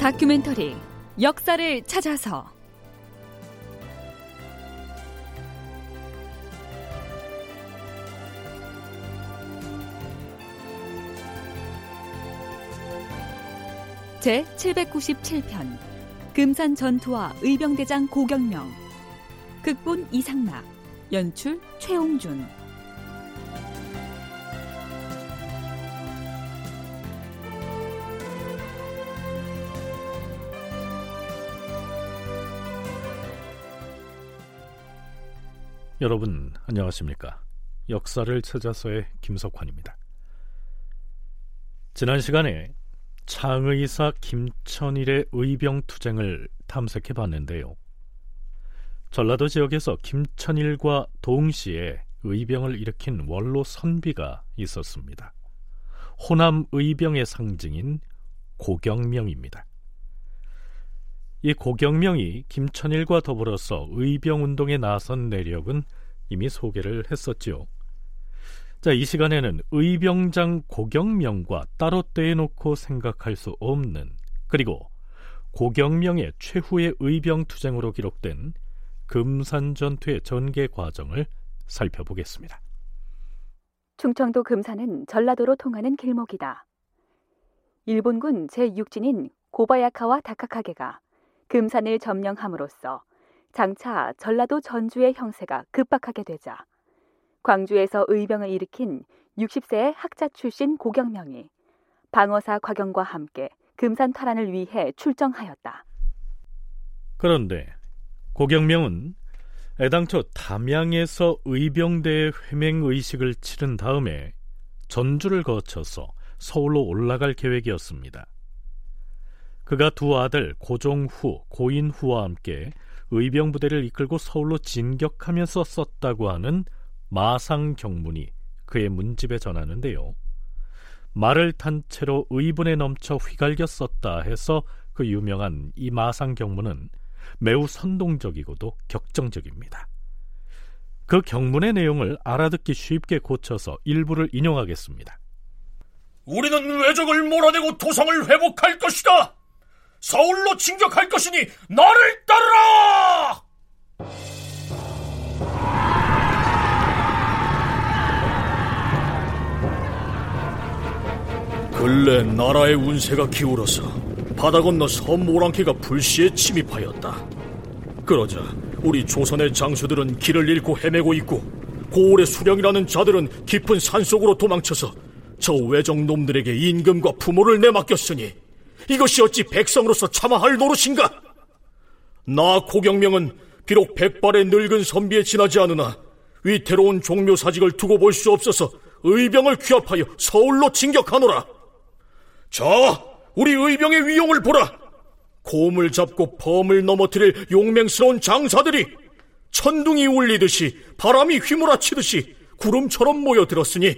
다큐멘터리 역사를 찾아서. 제 797편 금산 전투와 의병대장 고경명. 극본 이상락 연출 최홍준 여러분 안녕하십니까? 역사를 찾아서의 김석환입니다. 지난 시간에 창의사 김천일의 의병 투쟁을 탐색해 봤는데요. 전라도 지역에서 김천일과 동시에 의병을 일으킨 원로 선비가 있었습니다. 호남 의병의 상징인 고경명입니다. 이 고경명이 김천일과 더불어서 의병운동에 나선 내력은 이미 소개를 했었지요. 자, 이 시간에는 의병장 고경명과 따로 떼놓고 생각할 수 없는 그리고 고경명의 최후의 의병 투쟁으로 기록된 금산 전투의 전개 과정을 살펴보겠습니다. 충청도 금산은 전라도로 통하는 길목이다. 일본군 제6진인 고바야카와 다카카게가 금산을 점령함으로써 장차 전라도 전주의 형세가 급박하게 되자 광주에서 의병을 일으킨 60세의 학자 출신 고경명이 방어사 곽영과 함께 금산 탈환을 위해 출정하였다. 그런데 고경명은 애당초 담양에서 의병대의 회맹 의식을 치른 다음에 전주를 거쳐서 서울로 올라갈 계획이었습니다. 그가 두 아들 고종후, 고인후와 함께 의병 부대를 이끌고 서울로 진격하면서 썼다고 하는 마상 경문이 그의 문집에 전하는데요. 말을 탄 채로 의분에 넘쳐 휘갈겨 썼다 해서 그 유명한 이 마상 경문은 매우 선동적이고도 격정적입니다. 그 경문의 내용을 알아듣기 쉽게 고쳐서 일부를 인용하겠습니다. 우리는 외적을 몰아내고 도성을 회복할 것이다. 서울로 진격할 것이니 나를 따르라! 근래 나라의 운세가 기울어서 바다 건너 섬모랑키가 불시에 침입하였다. 그러자 우리 조선의 장수들은 길을 잃고 헤매고 있고 고을의 수령이라는 자들은 깊은 산속으로 도망쳐서 저 외적 놈들에게 임금과 부모를 내맡겼으니 이것이 어찌 백성으로서 참아할 노릇인가? 나 고경명은 비록 백발의 늙은 선비에 지나지 않으나 위태로운 종묘 사직을 두고 볼 수 없어서 의병을 귀합하여 서울로 진격하노라. 자, 우리 의병의 위용을 보라. 곰을 잡고 범을 넘어뜨릴 용맹스러운 장사들이 천둥이 울리듯이 바람이 휘몰아치듯이 구름처럼 모여들었으니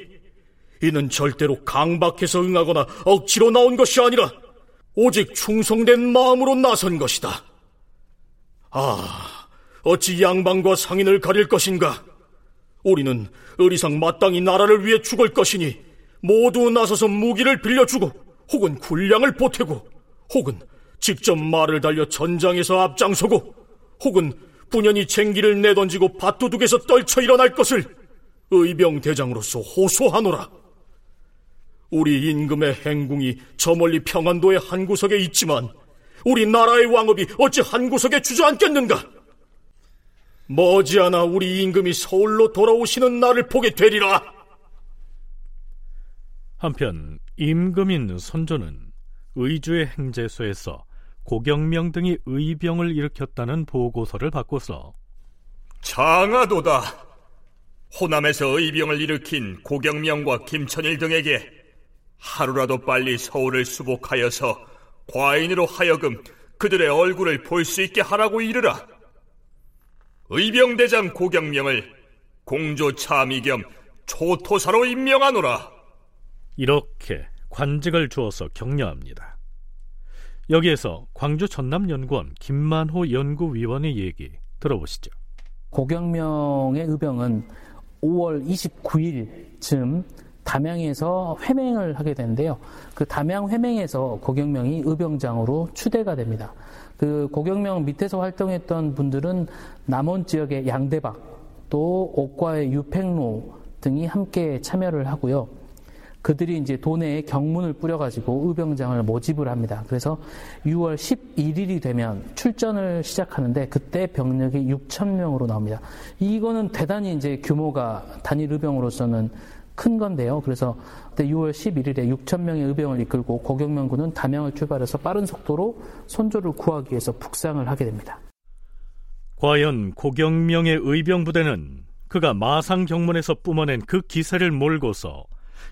이는 절대로 강박해서 응하거나 억지로 나온 것이 아니라 오직 충성된 마음으로 나선 것이다. 아, 어찌 양반과 상인을 가릴 것인가? 우리는 의리상 마땅히 나라를 위해 죽을 것이니 모두 나서서 무기를 빌려주고 혹은 군량을 보태고 혹은 직접 말을 달려 전장에서 앞장서고 혹은 분연히 쟁기를 내던지고 밭도둑에서 떨쳐 일어날 것을 의병 대장으로서 호소하노라. 우리 임금의 행궁이 저 멀리 평안도의 한 구석에 있지만 우리 나라의 왕업이 어찌 한 구석에 주저앉겠는가? 머지않아 우리 임금이 서울로 돌아오시는 날을 보게 되리라. 한편 임금인 선조는 의주의 행제소에서 고경명 등이 의병을 일으켰다는 보고서를 받고서 장하도다. 호남에서 의병을 일으킨 고경명과 김천일 등에게 하루라도 빨리 서울을 수복하여서 과인으로 하여금 그들의 얼굴을 볼 수 있게 하라고 이르라. 의병대장 고경명을 공조 참의 겸 초토사로 임명하노라. 이렇게 관직을 주어서 격려합니다. 여기에서 광주 전남연구원 김만호 연구위원의 얘기 들어보시죠. 고경명의 의병은 5월 29일쯤 담양에서 회맹을 하게 되는데요. 그 담양 회맹에서 고경명이 의병장으로 추대가 됩니다. 그 고경명 밑에서 활동했던 분들은 남원 지역의 양대박 또 옥과의 유팽로 등이 함께 참여를 하고요. 그들이 이제 도내에 경문을 뿌려가지고 의병장을 모집을 합니다. 그래서 6월 11일이 되면 출전을 시작하는데 그때 병력이 6천 명으로 나옵니다. 이거는 대단히 이제 규모가 단일 의병으로서는 큰 건데요. 그래서 그때 6월 11일에 6천 명의 의병을 이끌고 고경명 군은 담양을 출발해서 빠른 속도로 손조를 구하기 위해서 북상을 하게 됩니다. 과연 고경명의 의병 부대는 그가 마상 경문에서 뿜어낸 그 기세를 몰고서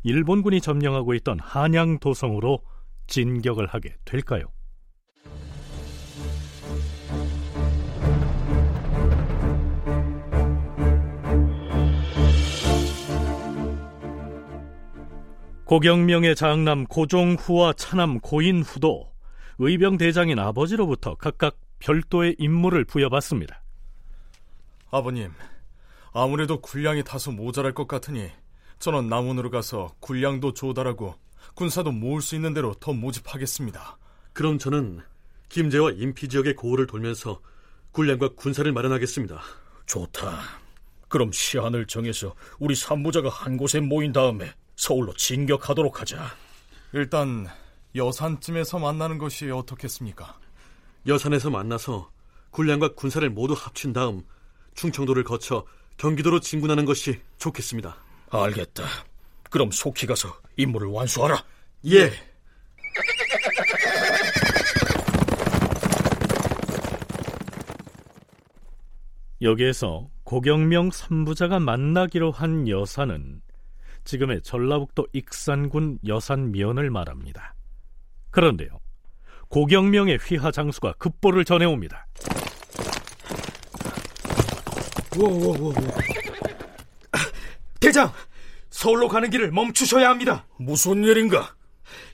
일본군이 점령하고 있던 한양 도성으로 진격을 하게 될까요? 고경명의 장남 고종후와 차남 고인후도 의병 대장인 아버지로부터 각각 별도의 임무를 부여받습니다. 아버님, 아무래도 군량이 다소 모자랄 것 같으니 저는 남원으로 가서 군량도 조달하고 군사도 모을 수 있는 대로 더 모집하겠습니다. 그럼 저는 김제와 인피 지역의 고을을 돌면서 군량과 군사를 마련하겠습니다. 좋다. 그럼 시한을 정해서 우리 산부자가 한 곳에 모인 다음에 서울로 진격하도록 하자. 일단 여산쯤에서 만나는 것이 어떻겠습니까? 여산에서 만나서 군량과 군사를 모두 합친 다음 충청도를 거쳐 경기도로 진군하는 것이 좋겠습니다. 알겠다. 그럼 속히 가서 임무를 완수하라. 예. 여기에서 고경명 삼부자가 만나기로 한 여사는 지금의 전라북도 익산군 여산면을 말합니다. 그런데요, 고경명의 휘하 장수가 급보를 전해옵니다. 오오오 대장, 서울로 가는 길을 멈추셔야 합니다. 무슨 일인가?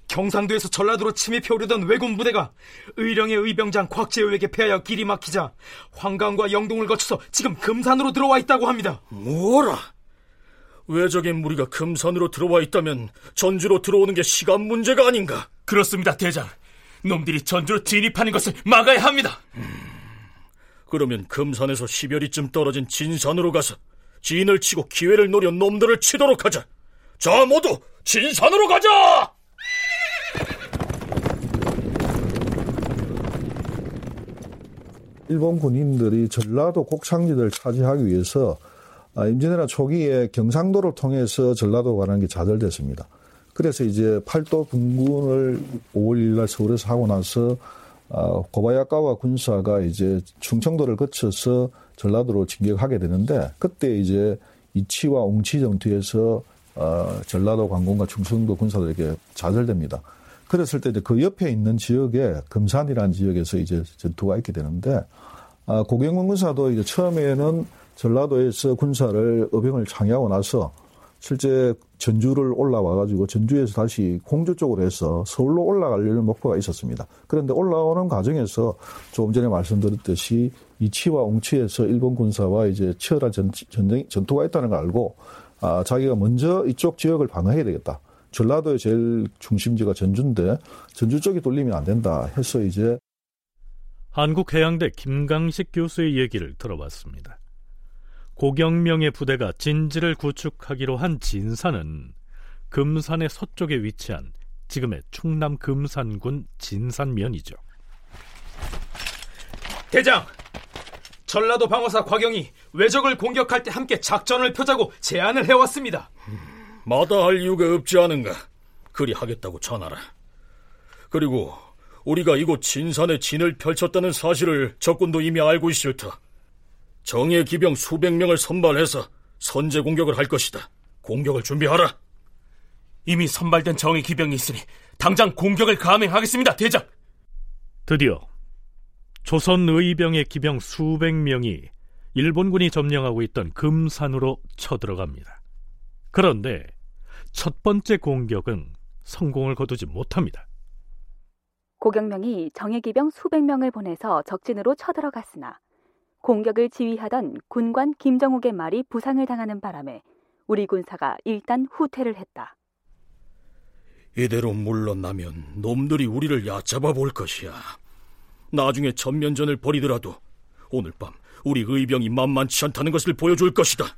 경상도에서 전라도로 침입해 오려던 왜군 부대가 의령의 의병장 곽재우에게 패하여 길이 막히자 황강과 영동을 거쳐서 지금 금산으로 들어와 있다고 합니다. 뭐라? 외적인 무리가 금산으로 들어와 있다면 전주로 들어오는 게 시간 문제가 아닌가? 그렇습니다, 대장. 놈들이 전주로 진입하는 것을 막아야 합니다. 음, 그러면 금산에서 10여리쯤 떨어진 진산으로 가서 진을 치고 기회를 노려 놈들을 치도록 하자. 자, 모두 진산으로 가자! 일본 군인들이 전라도 곡창지대를 차지하기 위해서 아, 임진왜란 초기에 경상도를 통해서 전라도 가는 게 좌절됐습니다. 그래서 이제 팔도 분군을 5월 1일 날 서울에서 하고 나서 아, 고바야카와 군사가 이제 충청도를 거쳐서 전라도로 진격하게 되는데 그때 이제 이치와 옹치 전투에서 어, 전라도 관공과 충청도 군사들에게 좌절됩니다. 그랬을 때 이제 그 옆에 있는 지역에 금산이라는 지역에서 이제 전투가 있게 되는데 아, 고경문 군사도 이제 처음에는 전라도에서 군사를 어병을 창의하고 나서 실제 전주를 올라와 가지고 전주에서 다시 공주 쪽으로 해서 서울로 올라가려는 목표가 있었습니다. 그런데 올라오는 과정에서 조금 전에 말씀드렸듯이 이치와 옹치에서 일본 군사와 이제 치열한 전, 전쟁, 전투가 있다는 걸 알고 아, 자기가 먼저 이쪽 지역을 방어해야 되겠다. 전라도의 제일 중심지가 전주인데 전주 쪽이 뚫리면 안 된다 해서 이제 한국해양대 김강식 교수의 얘기를 들어봤습니다. 고경명의 부대가 진지를 구축하기로 한 진산은 금산의 서쪽에 위치한 지금의 충남 금산군 진산면이죠. 대장, 전라도 방어사 곽영이 외적을 공격할 때 함께 작전을 펴자고 제안을 해왔습니다. 마다할 이유가 없지 않은가? 그리 하겠다고 전하라. 그리고 우리가 이곳 진산에 진을 펼쳤다는 사실을 적군도 이미 알고 있을 터. 정예 기병 수백 명을 선발해서 선제 공격을 할 것이다. 공격을 준비하라. 이미 선발된 정예 기병이 있으니 당장 공격을 감행하겠습니다, 대장. 드디어 조선 의병의 기병 수백 명이 일본군이 점령하고 있던 금산으로 쳐들어갑니다. 그런데 첫 번째 공격은 성공을 거두지 못합니다. 고경명이 정예기병 수백 명을 보내서 적진으로 쳐들어갔으나 공격을 지휘하던 군관 김정욱의 말이 부상을 당하는 바람에 우리 군사가 일단 후퇴를 했다. 이대로 물러나면 놈들이 우리를 얕잡아 볼 것이야. 나중에 전면전을 벌이더라도 오늘 밤 우리 의병이 만만치 않다는 것을 보여줄 것이다.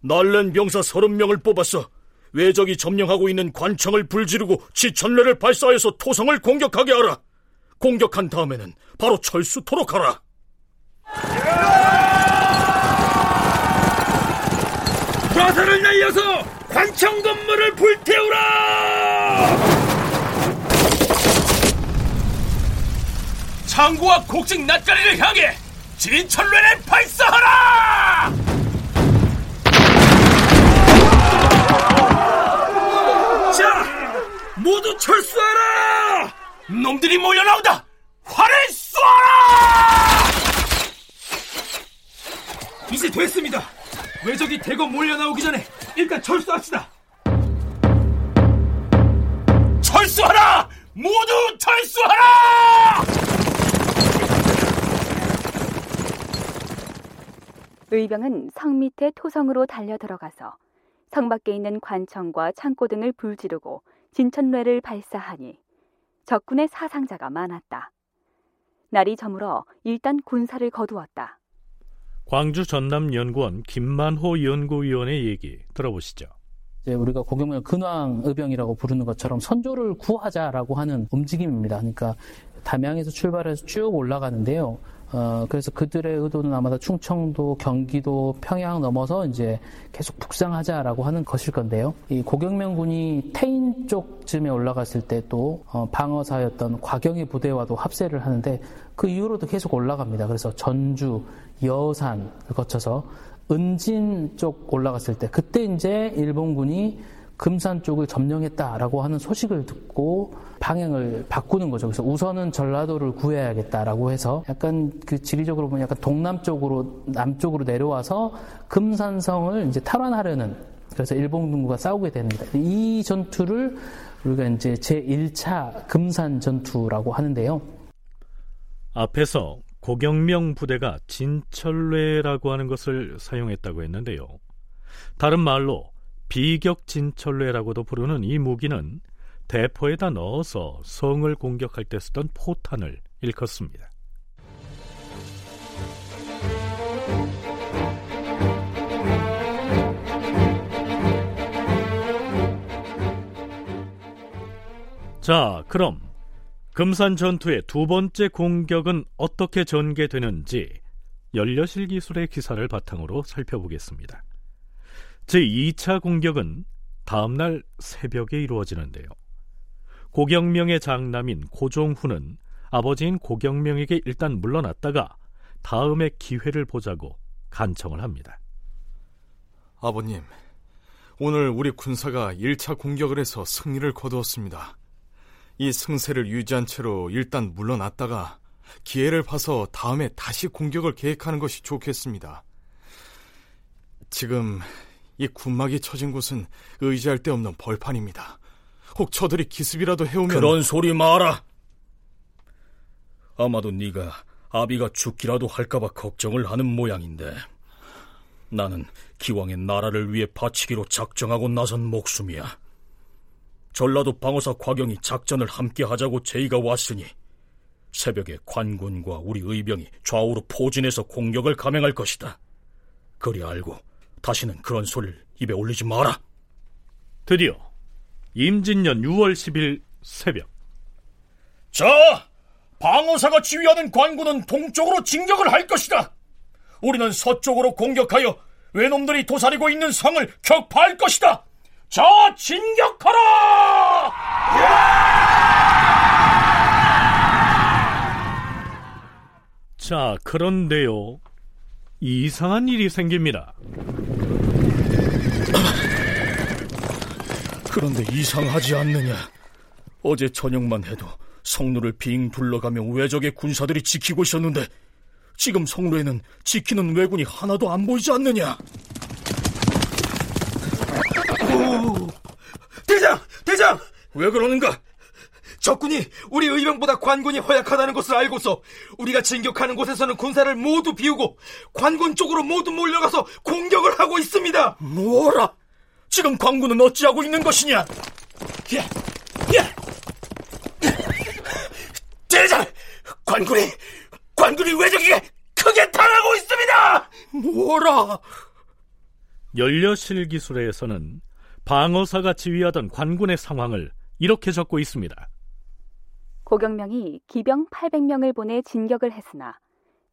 날랜 병사 서른 명을 뽑아서 외적이 점령하고 있는 관청을 불지르고 지천례를 발사해서 토성을 공격하게 하라. 공격한 다음에는 바로 철수토록 하라. 화살을 날려서 관청 건물을 불태우라! 창구와 곡식 낯가리를 향해 진천례를 발사하라! 자, 모두 철수하라! 놈들이 몰려나온다! 활을 쏘아라! 이제 됐습니다. 외적이 대거 몰려 나오기 전에 일단 철수합시다. 철수하라! 모두 철수하라! 의병은 성 밑에 토성으로 달려 들어가서 성 밖에 있는 관청과 창고 등을 불지르고 진천례를 발사하니 적군의 사상자가 많았다. 날이 저물어 일단 군사를 거두었다. 광주 전남연구원 김만호 연구위원의 얘기 들어보시죠. 이제 우리가 고경명 근황 의병이라고 부르는 것처럼 선조를 구하자라고 하는 움직임입니다. 그러니까 담양에서 출발해서 쭉 올라가는데요. 어, 그래서 그들의 의도는 아마도 충청도, 경기도, 평양 넘어서 이제 계속 북상하자라고 하는 것일 건데요. 이 고경명 군이 태인 쪽쯤에 올라갔을 때또 어, 방어사였던 과경의 부대와도 합세를 하는데 그 이후로도 계속 올라갑니다. 그래서 전주, 여산을 거쳐서 은진 쪽 올라갔을 때 그때 이제 일본군이 금산 쪽을 점령했다라고 하는 소식을 듣고 방향을 바꾸는 거죠. 그래서 우선은 전라도를 구해야겠다라고 해서 약간 그 지리적으로 보면 약간 동남쪽으로 남쪽으로 내려와서 금산성을 이제 탈환하려는 그래서 일본 군과 싸우게 됩니다. 이 전투를 우리가 이제 제1차 금산 전투라고 하는데요. 앞에서 고경명 부대가 진철례라고 하는 것을 사용했다고 했는데요. 다른 말로 비격 진철례라고도 부르는 이 무기는 대포에다 넣어서 성을 공격할 때 쓰던 포탄을 일컫습니다. 자, 그럼 금산 전투의 두 번째 공격은 어떻게 전개되는지 연려실 기술의 기사를 바탕으로 살펴보겠습니다. 제2차 공격은 다음날 새벽에 이루어지는데요. 고경명의 장남인 고종훈은 아버지인 고경명에게 일단 물러났다가 다음에 기회를 보자고 간청을 합니다. 아버님, 오늘 우리 군사가 1차 공격을 해서 승리를 거두었습니다. 이 승세를 유지한 채로 일단 물러났다가 기회를 봐서 다음에 다시 공격을 계획하는 것이 좋겠습니다. 지금 이 군막이 쳐진 곳은 의지할 데 없는 벌판입니다. 혹 저들이 기습이라도 해오면 그런 소리 마라. 아마도 네가 아비가 죽기라도 할까봐 걱정을 하는 모양인데 나는 기왕의 나라를 위해 바치기로 작정하고 나선 목숨이야. 전라도 방어사 과경이 작전을 함께 하자고 제의가 왔으니 새벽에 관군과 우리 의병이 좌우로 포진해서 공격을 감행할 것이다. 그리 알고 다시는 그런 소리를 입에 올리지 마라. 드디어 임진년 6월 10일 새벽. 자, 방어사가 지휘하는 관군은 동쪽으로 진격을 할 것이다. 우리는 서쪽으로 공격하여 외놈들이 도사리고 있는 성을 격파할 것이다. 자, 진격하라! 자, 그런데요. 이상한 일이 생깁니다. 그런데 이상하지 않느냐? 어제 저녁만 해도 성루를 빙 둘러가며 외적의 군사들이 지키고 있었는데 지금 성루에는 지키는 왜군이 하나도 안 보이지 않느냐? 오, 대장! 대장! 왜 그러는가? 적군이 우리 의병보다 관군이 허약하다는 것을 알고서 우리가 진격하는 곳에서는 군사를 모두 비우고 관군 쪽으로 모두 몰려가서 공격을 하고 있습니다. 뭐라? 지금 광군은 어찌하고 있는 것이냐? 예, 예. 대장, 관군이 관군이 왜적에게 크게 당하고 있습니다. 뭐라? 연려실 기술에서는 방어사가 지휘하던 관군의 상황을 이렇게 적고 있습니다. 고경명이 기병 800명을 보내 진격을 했으나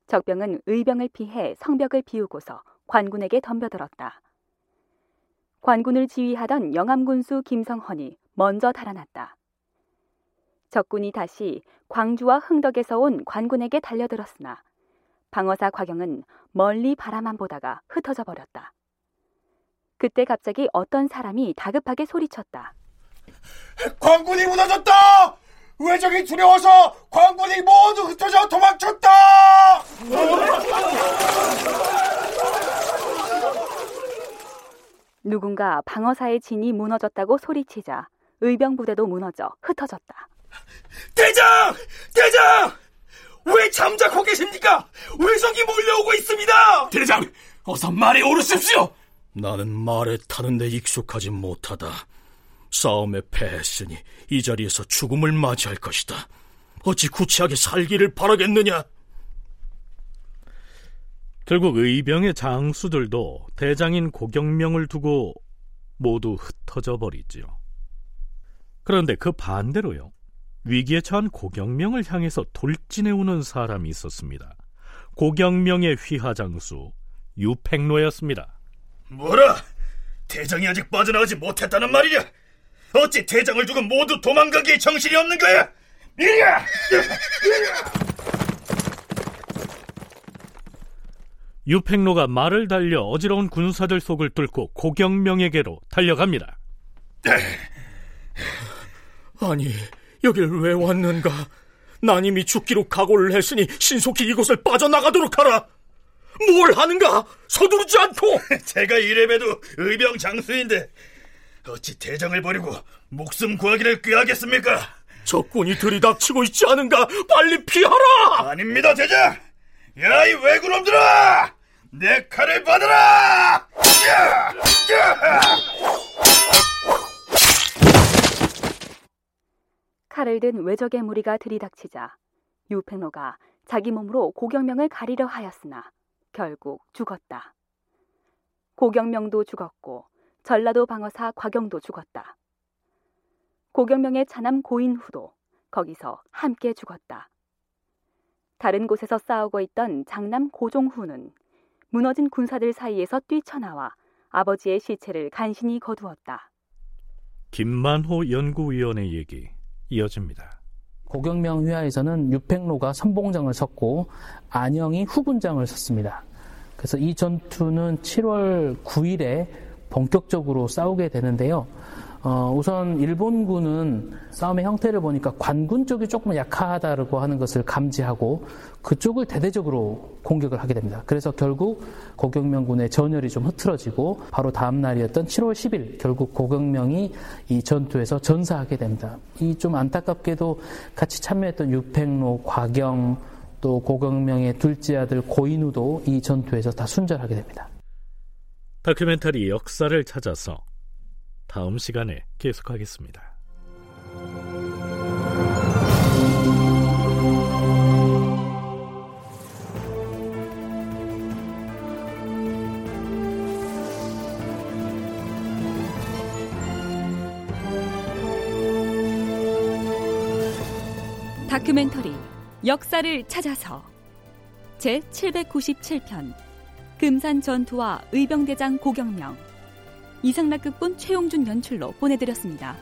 적병은 의병을 피해 성벽을 비우고서 관군에게 덤벼들었다. 관군을 지휘하던 영암군수 김성헌이 먼저 달아났다. 적군이 다시 광주와 흥덕에서 온 관군에게 달려들었으나 방어사 과경은 멀리 바라만 보다가 흩어져 버렸다. 그때 갑자기 어떤 사람이 다급하게 소리쳤다. 관군이 무너졌다! 왜적이 두려워서 관군이 모두 흩어져 도망쳤다! 누군가 방어사의 진이 무너졌다고 소리치자 의병 부대도 무너져 흩어졌다. 대장! 대장! 왜 잠자코 계십니까? 왜적이 몰려오고 있습니다! 대장, 어서 말에 오르십시오! 나는 말에 타는데 익숙하지 못하다. 싸움에 패했으니 이 자리에서 죽음을 맞이할 것이다. 어찌 구치하게 살기를 바라겠느냐? 결국 의병의 장수들도 대장인 고경명을 두고 모두 흩어져 버리지요. 그런데 그 반대로요. 위기에 처한 고경명을 향해서 돌진해 오는 사람이 있었습니다. 고경명의 휘하장수 유팽로였습니다. 뭐라? 대장이 아직 빠져나가지 못했다는 말이냐? 어찌 대장을 두고 모두 도망가기에 정신이 없는 거야? 이리야! 유팽로가 말을 달려 어지러운 군사들 속을 뚫고 고경명에게로 달려갑니다. 아니, 여길 왜 왔는가? 난 이미 죽기로 각오를 했으니 신속히 이곳을 빠져나가도록 하라! 뭘 하는가? 서두르지 않고! 제가 이래봬도 의병 장수인데 어찌 대장을 버리고 목숨 구하기를 꾀하겠습니까? 적군이 들이닥치고 있지 않은가? 빨리 피하라! 아닙니다, 대장! 야, 이 왜구놈들아! 내 칼을 받아라! 야! 야! 칼을 든 외적의 무리가 들이닥치자 유팽로가 자기 몸으로 고경명을 가리려 하였으나 결국 죽었다. 고경명도 죽었고 전라도 방어사 곽영도 죽었다. 고경명의 차남 고인후도 거기서 함께 죽었다. 다른 곳에서 싸우고 있던 장남 고종후는 무너진 군사들 사이에서 뛰쳐나와 아버지의 시체를 간신히 거두었다. 김만호 연구위원의 얘기 이어집니다. 고경명 휘하에서는 유팽로가 선봉장을 섰고 안영이 후군장을 섰습니다. 그래서 이 전투는 7월 9일에 본격적으로 싸우게 되는데요. 어, 우선 일본군은 싸움의 형태를 보니까 관군 쪽이 조금 약하다고 하는 것을 감지하고 그쪽을 대대적으로 공격을 하게 됩니다. 그래서 결국 고경명군의 전열이 좀 흐트러지고 바로 다음 날이었던 7월 10일 결국 고경명이 이 전투에서 전사하게 됩니다. 이 좀 안타깝게도 같이 참여했던 유팽로, 과경 또 고경명의 둘째 아들 고인우도 이 전투에서 다 순절하게 됩니다. 다큐멘터리 역사를 찾아서 다음 시간에 계속하겠습니다. 다큐멘터리 역사를 찾아서 제 797편 금산 전투와 의병대장 고경명 이상락극본 최용준 연출로 보내드렸습니다.